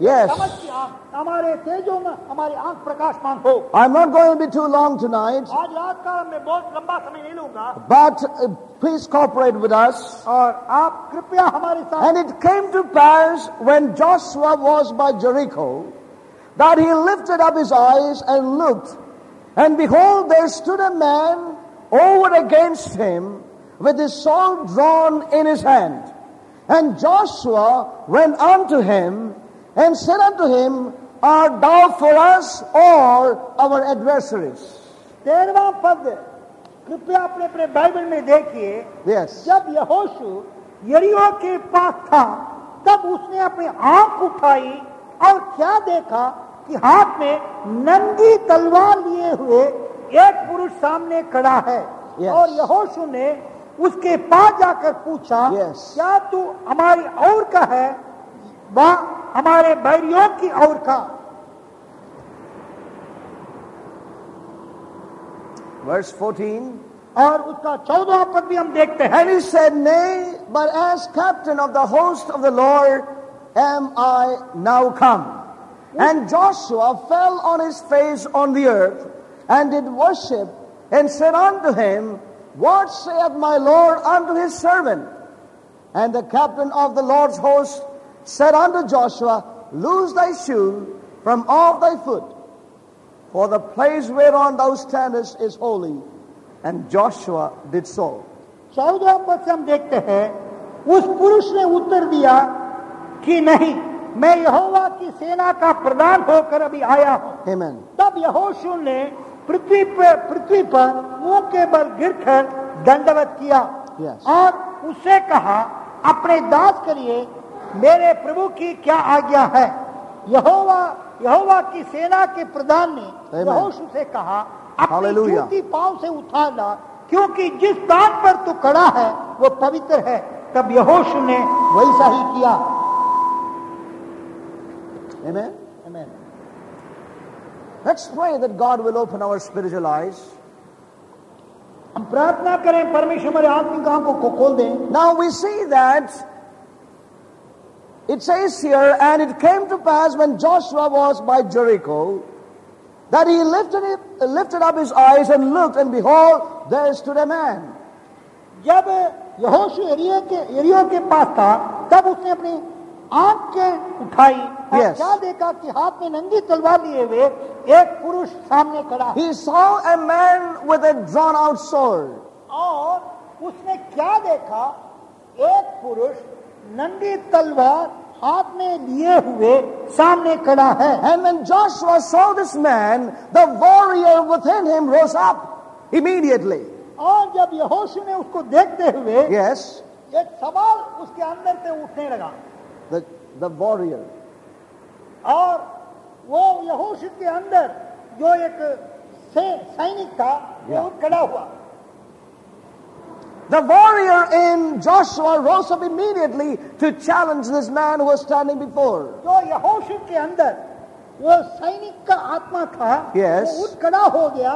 Yes. I'm not going to be too long tonight. But uh, please cooperate with us. And it came to pass when Joshua was by Jericho that he lifted up his eyes and looked, and behold, there stood a man over against him with his sword drawn in his hand. And Joshua went unto him and said unto him, Art thou for us or our adversaries? पद कृपया अपने अपने Bible में देखिए Yes. जब यहोशू यरीहो के पास था तब उसने अपनी आँख उठाई और क्या देखा कि हाथ में नंगी तलवार लिए हुए एक पुरुष सामने खड़ा है Yes. और यहोशू ने उसके पास जाकर पूछा Yes. क्या तू हमारी और का है वह हमारे बैरियों की और का Verse 14. और उसका चौदह पद भी हम देखते हैं And he said, Nay, but as captain of the host of the Lord am I now come. And Joshua fell on his face on the earth and did worship and said unto him, What saith my Lord unto his servant? And the captain of the Lord's host said unto Joshua, Loose thy shoe from off thy foot, for the place whereon thou standest is holy. And Joshua did so. चौदह पद हम देखते हैं उस पुरुष ने उत्तर दिया कि नहीं मैं यहोवा की सेना का प्रधान होकर अभी आया हूँ तब यहोशू ने पृथ्वी पर पृथ्वी पर मुँह के बल गिरकर दंडवत किया Yes. और उससे कहा अपने दास के लिए मेरे प्रभु की क्या आज्ञा है यहोवा यहोवा की सेना के प्रधान ने. यहोशू से कहा अपनी जूती पाँव से उठा ला क्योंकि जिस स्थान पर तू खड़ा है वो पवित्र है तब यहोशू ने वैसा ही किया Amen. Amen. Let's pray that God will open our spiritual eyes. हम प्रार्थना करें परमेश्वर हमारे आत्मिक आँखों को खोल दें Now we see that it says here, and it came to pass when Joshua was by Jericho that he lifted, it, lifted up his eyes and looked, and behold, there stood a man. जब यहोशू एरियो के एरियो के पास था तब उसने अपनी आंख के उठाई और Yes. क्या देखा कि हाथ में नंगी तलवार लिए हुए एक पुरुष सामने खड़ा है He saw a man with a drawn out sword. और उसने क्या देखा एक पुरुष नंगे तलवार हाथ में लिए हुए सामने खड़ा है। And when Joshua saw this man the warrior within him rose up immediately और जब यहोशू ने उसको देखते हुए yes, एक सवाल उसके अंदर से उठने लगा। द द वॉरियर और वो यहोशू के अंदर जो एक सैनिक था yeah. वो खड़ा हुआ। The warrior in Joshua rose up immediately to challenge this man who was standing before. जो यहोशू के अंदर वो सैनिक का आत्मा था Yes. वो उठ खड़ा हो गया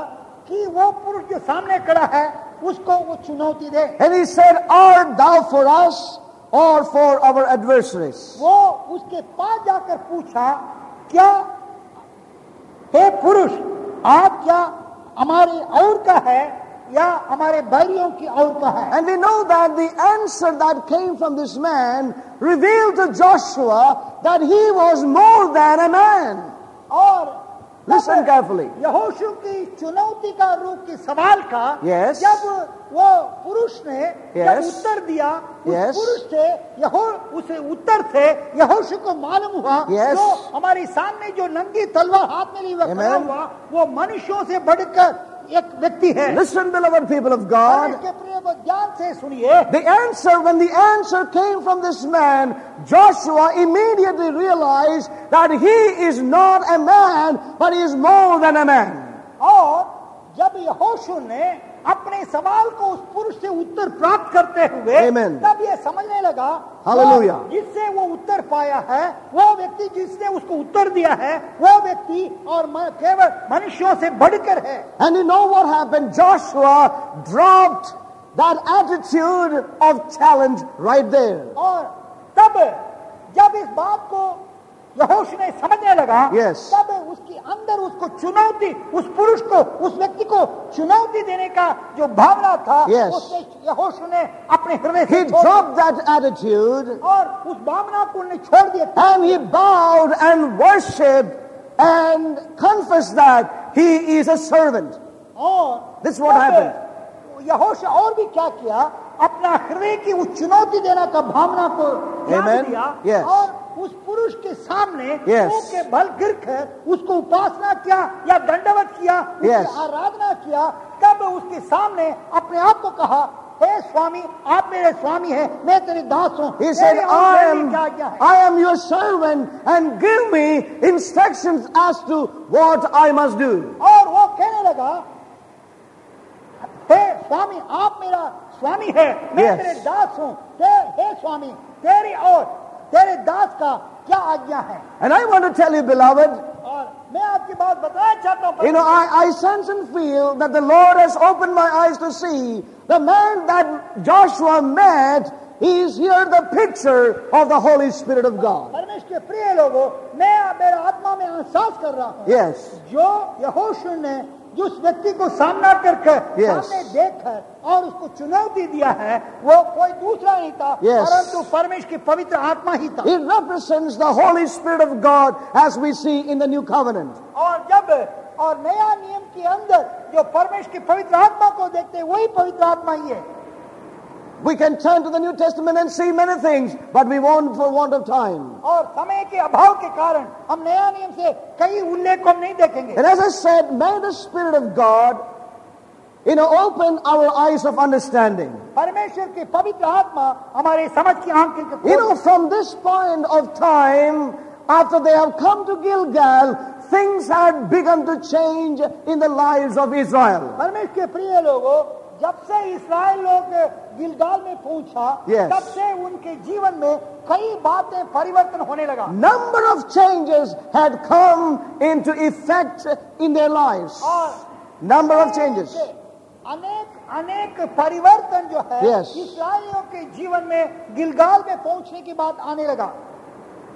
कि वो पुरुष जो सामने खड़ा है उसको वो चुनौती दे And he said, Art thou for us or for our adversaries? वो उसके पास जाकर पूछा क्या हे पुरुष आप क्या हमारे और का है या हमारे भाइयों की और है and we know that the answer that came from this man reveal to Joshua that he was more than a man और लिसन केयरफुली यहोशु की चुनौती का रूप की सवाल का yes. जब वो पुरुष ने yes. उत्तर दिया उस yes. पुरुष से यहो उसे उत्तर थे यहोशु को मालूम हुआ yes. हमारी सामने जो नंगी तलवार हाथ में ली हुआ वो मनुष्यों से बढ़कर एक व्यक्ति है Listen, beloved people of और God. इसके प्रिय वो ध्यान से सुनिए The answer, when the answer came from this man, Joshua immediately realized that he is not a man, but he is more than a man. और जब यहोशू ने अपने सवाल को उस पुरुष से उत्तर प्राप्त करते हुए Amen. तब ये समझने लगा Hallelujah. जिससे वो उत्तर पाया है वो व्यक्ति जिसने उसको उत्तर दिया है वो व्यक्ति और केवल मनुष्यों से बढ़कर है And you know what happened? Joshua dropped that attitude of challenge right there. और तब जब इस बात को यहोश ने समझने लगा Yes. तब उसके अंदर उसको चुनौती उस पुरुष को उस व्यक्ति को चुनौती देने का जो भावना था Yes. उसने यहोश ने अपने हृदय से छोड़ dropped that attitude और उस भावना को उन्होंने छोड़ दिया and he bowed and worshipped and confessed that he is a servant. और This what तब happened. यहोश और भी क्या किया अपना हृदय की उस चुनौती देना का भावना को. दिया Yes. और उस पुरुष के सामने Yes. के बल गिर कर उसको उपासना किया या दंडवत किया Yes. आराधना किया तब उसके सामने अपने आप को कहा हे स्वामी आप मेरे स्वामी हैं मैं तेरे दास हूँ He said, और I am, I am your servant and give me instructions as to what I must do. और वो कहने लगा हे स्वामी आप मेरा स्वामी है मैं Yes. तेरे दास हूँ हे स्वामी तेरी और तेरे दास का क्या आज्ञा है And I want to tell you, beloved, और मैं आपकी बात बताना चाहता हूँ you know, I, I sense and feel that the Lord has opened my eyes to see the man that Joshua met is here the picture of the Holy Spirit of God. परमेश्वर के प्रिय लोगों मैं मेरा आत्मा में एहसास कर रहा हूँ Yes. जो यहोशू ने जिस व्यक्ति को सामना करके Yes. सामने देखकर और उसको चुनौती दिया है वो कोई दूसरा नहीं था Yes. परंतु परमेश्वर की पवित्र आत्मा ही था It represents the Holy Spirit of God as we see in the new covenant. और जब और नया नियम के अंदर जो परमेश्वर की पवित्र आत्मा को देखते हैं वही पवित्र आत्मा ही है We can turn to the New Testament and see many things, but we won't for want of time. और समय के अभाव के कारण हम नया नियम से कई उल्लेख को हम नहीं देखेंगे And as I said, may the Spirit of God, you know, open our eyes of understanding. परमेश्वर की पवित्र आत्मा हमारे समझ की आंख के You know, from this point of time, after they have come to Gilgal, things had begun to change in the lives of Israel. परमेश्वर के प्रिय लोगों जब से इसराइल लोग गिलगाल में पहुँचा Yes. तब से उनके जीवन में कई बातें परिवर्तन होने लगा number of changes come into effect in their lives. और Number of changes. अनेक अनेक परिवर्तन जो है Yes. इसराइलियों के जीवन में गिलगाल में पहुँचने की बात आने लगा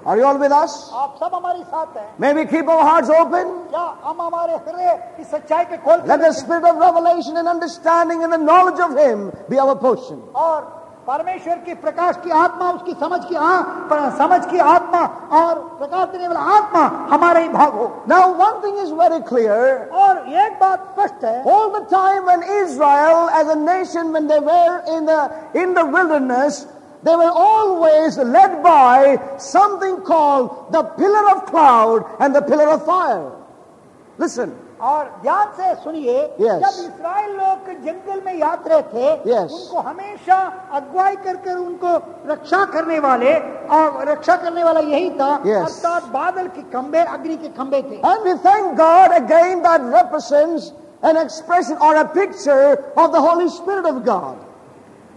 Are you all with us? आप सब हमारे साथ हैं May we keep our hearts open? क्या हम हमारे हृदय की सच्चाई के खोल Let the spirit of revelation and understanding and the knowledge of Him be our portion. और परमेश्वर की प्रकाश की आत्मा उसकी समझ की आ, पर- समझ की आत्मा और प्रकाश देने वाला आत्मा हमारे ही भाग हो Now, one thing is very clear. और एक बात स्पष्ट है All the time when Israel as a nation, when they were in the, in the wilderness, they were always led by something called the pillar of cloud and the pillar of fire. Listen. और ध्यान से सुनिए Yes. जब Israel लोग जंगल में यात्रा थे Yes. उनको हमेशा अगुवाई कर कर उनको रक्षा करने वाले और रक्षा करने वाला यही था Yes. अर्थात बादल के खंबे अग्नि के खंबे थे And we thank God again that represents an expression or a picture of the Holy Spirit of God.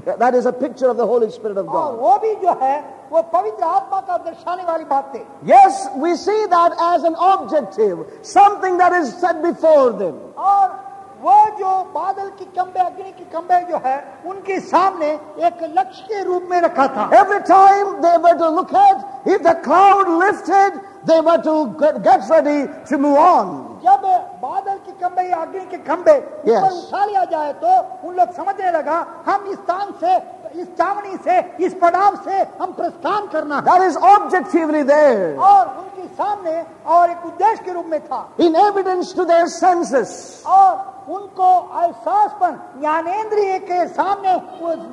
That is a picture of the Holy Spirit of और God. वो भी जो है वो पवित्र आत्मा का दर्शाने वाली बात थे Yes, we see that as an objective, something that is set before them. और वो जो बादल की खंबे अग्नि की खंबे जो है उनके सामने एक लक्ष्य के रूप में रखा था Every time they were to look at, if the cloud lifted, they were to get, get ready to move on. जब बादल खंबे या अग्नि के खंबे ऊपर उठा लिया जाए तो उन लोग समझने लगा हम इस स्थान से इस चावनी से इस पड़ाव से हम प्रस्थान करना है। That is objectively there, और उनके सामने और एक उद्देश्य के रूप में था। In evidence to their senses. और उनको एहसास पर ज्ञानेन्द्रिय के सामने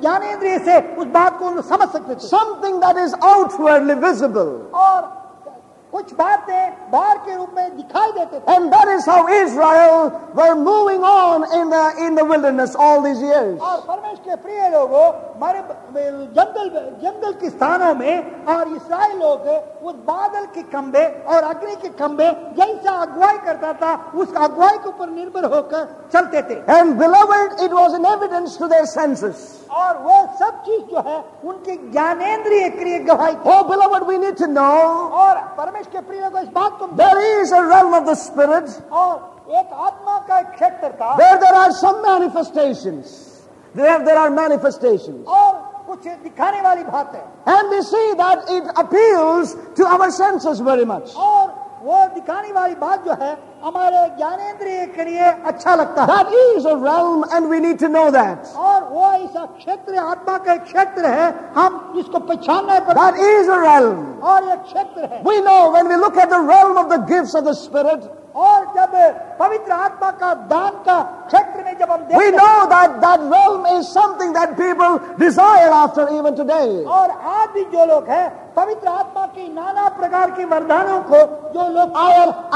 ज्ञानेन्द्रिय से उस बात को समझ सकते थे। Something that is outwardly visible. और कुछ बातें बाहर के रूप में दिखाई देते थे And that is how Israel were moving on in the, in the wilderness all these years. और परमेश्वर के प्रिय लोगों हमारे जंगल जंगल के स्थानों में और इसराइल लोग उस बादल के खंबे और अग्नि के खंबे जैसा अगुवाई करता था उस अगुवाई के ऊपर निर्भर होकर चलते थे And beloved, it was in evidence to their senses. और वो सब चीज़ जो है उनकी ज्ञानेन्द्रिय क्रिय गवाही थी Oh, beloved, we need to know और परमेश्वर के प्रिय लोगों इस बात को there is a realm of the Spirit और एक आत्मा का एक क्षेत्र था where there are some manifestations. There, there are manifestations. और कुछ दिखाने वाली बात है And we see that it appeals to our senses very much. और वो दिखाने वाली बात जो है हमारे ज्ञानेंद्रिय के लिए अच्छा लगता है That is a realm and we need to know that. और वो ऐसा क्षेत्र आत्मा का एक क्षेत्र है हम इसको पहचानना पड़ता That is a realm. और ये क्षेत्र है We know when we look at the realm of the gifts of the Spirit, और जब पवित्र आत्मा का दान का क्षेत्र में जब हम देखते हैं know that that realm is something that people desire after even today. और आज भी जो लोग हैं पवित्र आत्मा की नाना प्रकार की वरदानों को जो लोग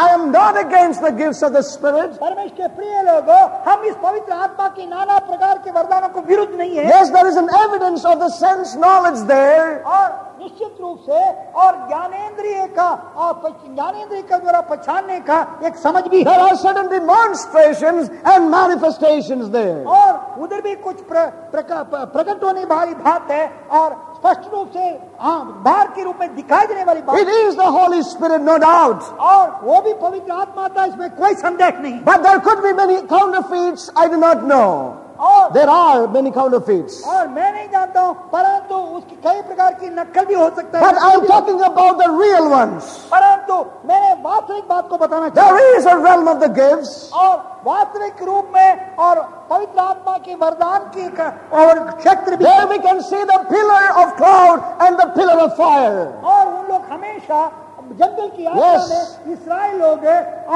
I am not against the gifts of the Spirit. परमेश्वर के प्रिय लोगों हम इस पवित्र आत्मा की नाना प्रकार के वरदानों को विरुद्ध नहीं है Yes, there is an evidence of the sense knowledge there. और निश्चित रूप से और ज्ञानेंद्रिय का और ज्ञानेंद्रिय का द्वारा पहचानने का एक समझ भी है are certain demonstrations and manifestations there. और उधर भी कुछ प्र, प्रकट होने वाली बात है और स्पष्ट रूप से हाँ बाहर के रूप में दिखाई देने वाली बात It is the Holy Spirit, no doubt. और वो भी पवित्र आत्मा था इसमें कोई संदेह नहीं But there could be many counterfeits, I do not know. और There are many counterfeits. और मैं नहीं जानता हूँ परंतु उसकी कई प्रकार की नकल भी हो सकता But है I'm talking about the real ones. परंतु मैंने वास्तविक बात को बताना There चाहता is a realm of the gifts. और वास्तविक रूप में और पवित्र आत्मा के वरदान की का- और क्षेत्र भी There we can see the pillar of cloud and the pillar of fire. और उन लोग हमेशा जंगल की यात्रा Yes. में इसराइल लोग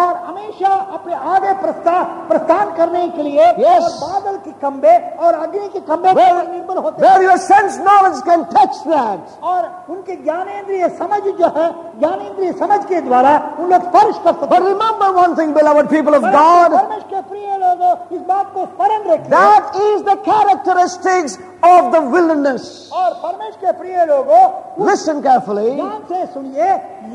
और हमेशा अपने आगे प्रस्थान प्रस्थान करने के लिए Yes. और बादल के खंबे और अग्नि के खंबे निर्भर होते हैं where your sense knowledge can touch that. और उनके ज्ञानेंद्रिय समझ जो है ज्ञानेंद्रिय समझ के द्वारा उन लोग स्पर्श कर सकते But remember one thing, beloved people of God. परमेश्वर के प्रिय इस बात को स्मरण रखें That is the characteristics of the wilderness. और परमेश्वर के प्रिय लोगों Listen carefully. ध्यान से सुनिए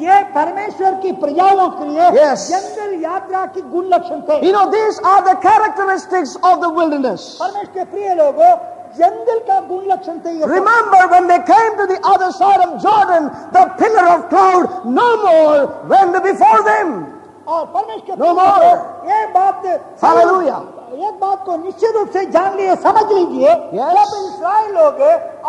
ये परमेश्वर की प्रजाओं के लिए Yes. जंगल यात्रा की गुण लक्षण थे You know, these are the characteristics of the wilderness. परमेश्वर के प्रिय लोगों जंगल का गुण लक्षण थे ये सब। Remember when they came to the other side of Jordan, the pillar of cloud no more went before them. और परमेश्वर के No more. ये बात Hallelujah. एक बात को निश्चित रूप से जान लिए समझ लीजिए Yes. जब इसराइल लोग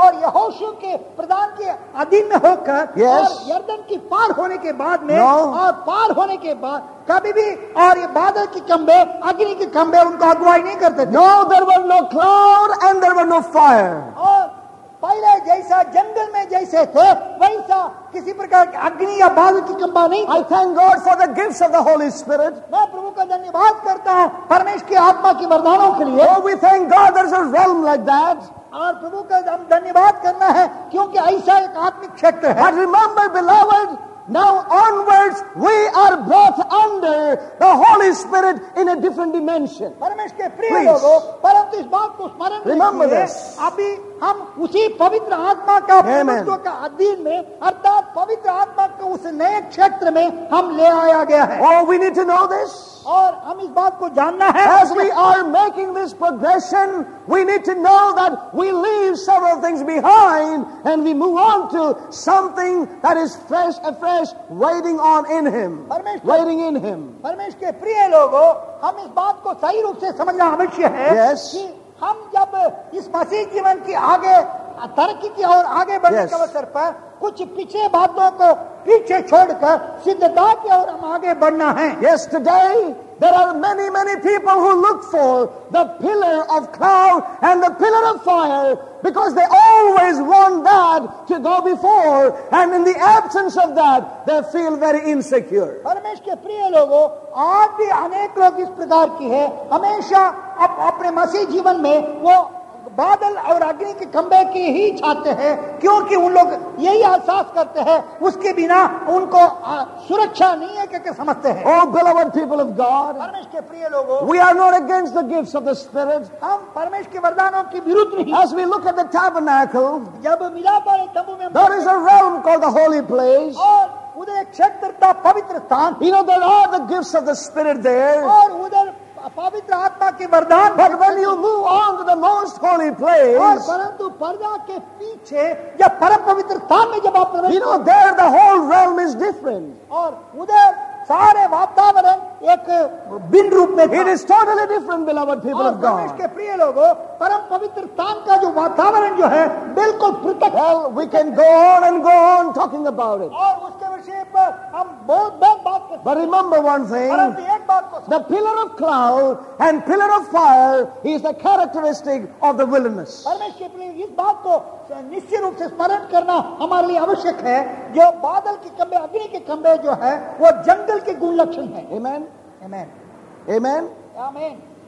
और यहोशू के प्रधान के अधीन में होकर Yes. और यर्दन की पार होने के बाद में No. और पार होने के बाद कभी भी और ये बादल के खंबे अग्नि के खंबे उनको अगुवाई नहीं करते थे No, there was no cloud and there was no fire. पहले जैसा जंगल में जैसे थे वैसा किसी प्रकार की अग्नि या बादल की खंबा नहीं I thank God for the gifts of the Holy Spirit. मैं प्रभु का धन्यवाद करता हूँ परमेश्वर की आत्मा की वरदानों के लिए Oh, we thank God there's a realm like that. और प्रभु का हम धन्यवाद करना है क्योंकि ऐसा एक आत्मिक क्षेत्र है But remember, now onwards we are brought under the Holy Spirit in a different dimension. परमेश्वर के प्रिय Please. Remember this. हम उसी पवित्र आत्मा का अधीन में अर्थात पवित्र आत्मा को उस नए क्षेत्र में हम ले आया गया है। और we need to know this और हम इस बात को जानना है। As we are making this progression we need to know that we leave several things behind and we move on to something that is fresh and fresh waiting on in him waiting in him परमेश्वर के प्रिय लोगों हम इस बात को सही रूप से समझना अवश्य है yes. कि हम जब इस मसीह जीवन की आगे तरक्की की और आगे बढ़ने Yes. के अवसर पर कुछ पीछे बातों को पीछे छोड़कर सिद्धता की ओर हम आगे बढ़ना है Yes, today there are many, many people who look for the pillar of cloud and the pillar of fire because they always want that to go before, and in the absence of that, they feel very insecure. परमेश्वर के प्रिय लोगों आज भी अनेक लोग इस प्रकार की है हमेशा अप, अपने मसीह जीवन में वो बादल और अग्नि के खंबे की ही चाहते हैं क्योंकि उन लोग यही एहसास करते हैं उसके बिना उनको सुरक्षा नहीं है करके समझते हैं Oh, beloved people of God, परमेश्वर के प्रिय लोगों we are not against the gifts of the Spirit. हम परमेश्वर के वरदानों के विरुद्ध नहीं As we look at the tabernacle, जब मिलाप वाले तंबू में there is a realm called the holy place. और उधर एक क्षेत्र था पवित्र स्थान You know, there are the gifts of the Spirit there. और उधर अपवित्र आत्मा की वरदान but when you move on to the most holy place परंतु पर्दा के पीछे या परम पवित्र स्थान में जब आप प्रवेश you there the whole realm is different और उधर सारे वातावरण एक बिन रूप में it is totally different beloved people of God इसके प्रिय लोगों परम पवित्र स्थान का जो वातावरण जो है बिल्कुल पृथक है। We can go on and go on talking about it और उसके विषय पर हम बहुत बहुत बात करते हैं। But remember one thing The pillar of cloud and pillar of fire is the characteristic of the wilderness. परमेश इस बात को निश्चित रूप से स्मरण करना हमारे लिए आवश्यक है जो बादल के खंबे अग्नि के खंबे जो है वो जंगल के गुण लक्षण है Amen? आमेन Amen? आमेन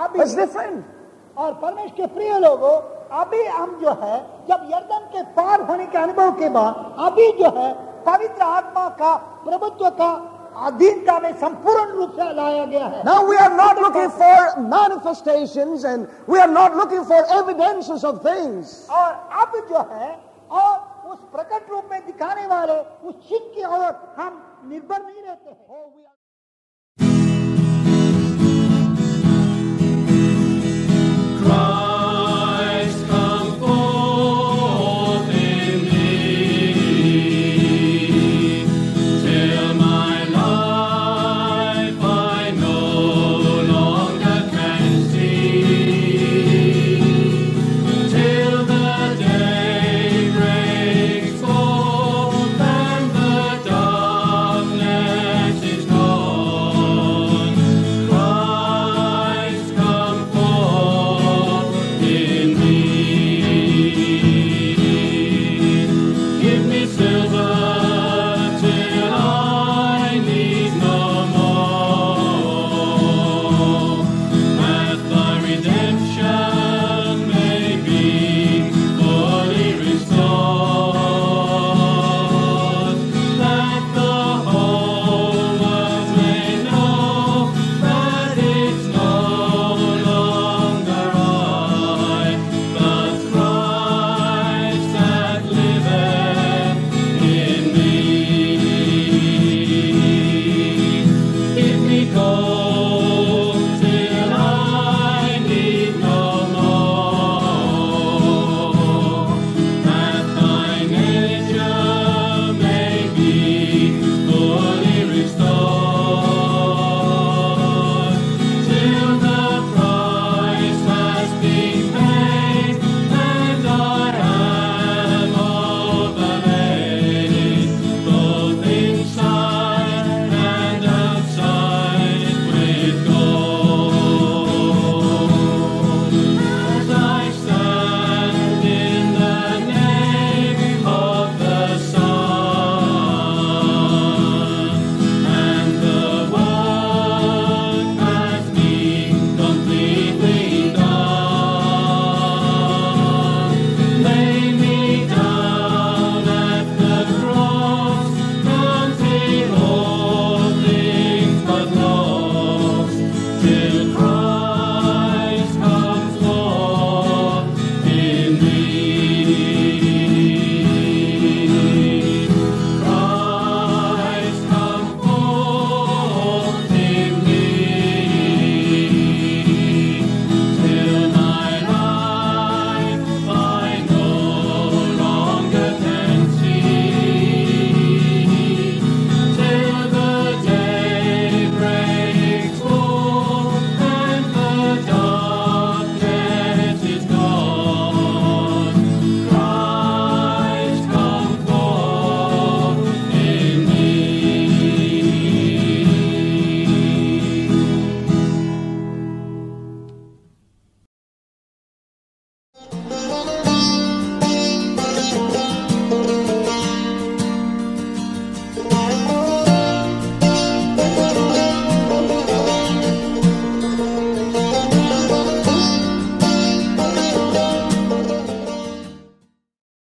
अभी It's different. और परमेश्वर के प्रिय लोगों अभी हम जो है जब यर्दन के पार होने के अनुभव के बाद अभी जो है पवित्र आत्मा का प्रभुत्व का अधीनता में संपूर्ण रूप से लाया गया है Now we are not looking for manifestations and we are not looking for evidences of things. और अब जो है और उस प्रकट रूप में दिखाने वाले उस चिन्ह की ओर हम निर्भर नहीं रहते हैं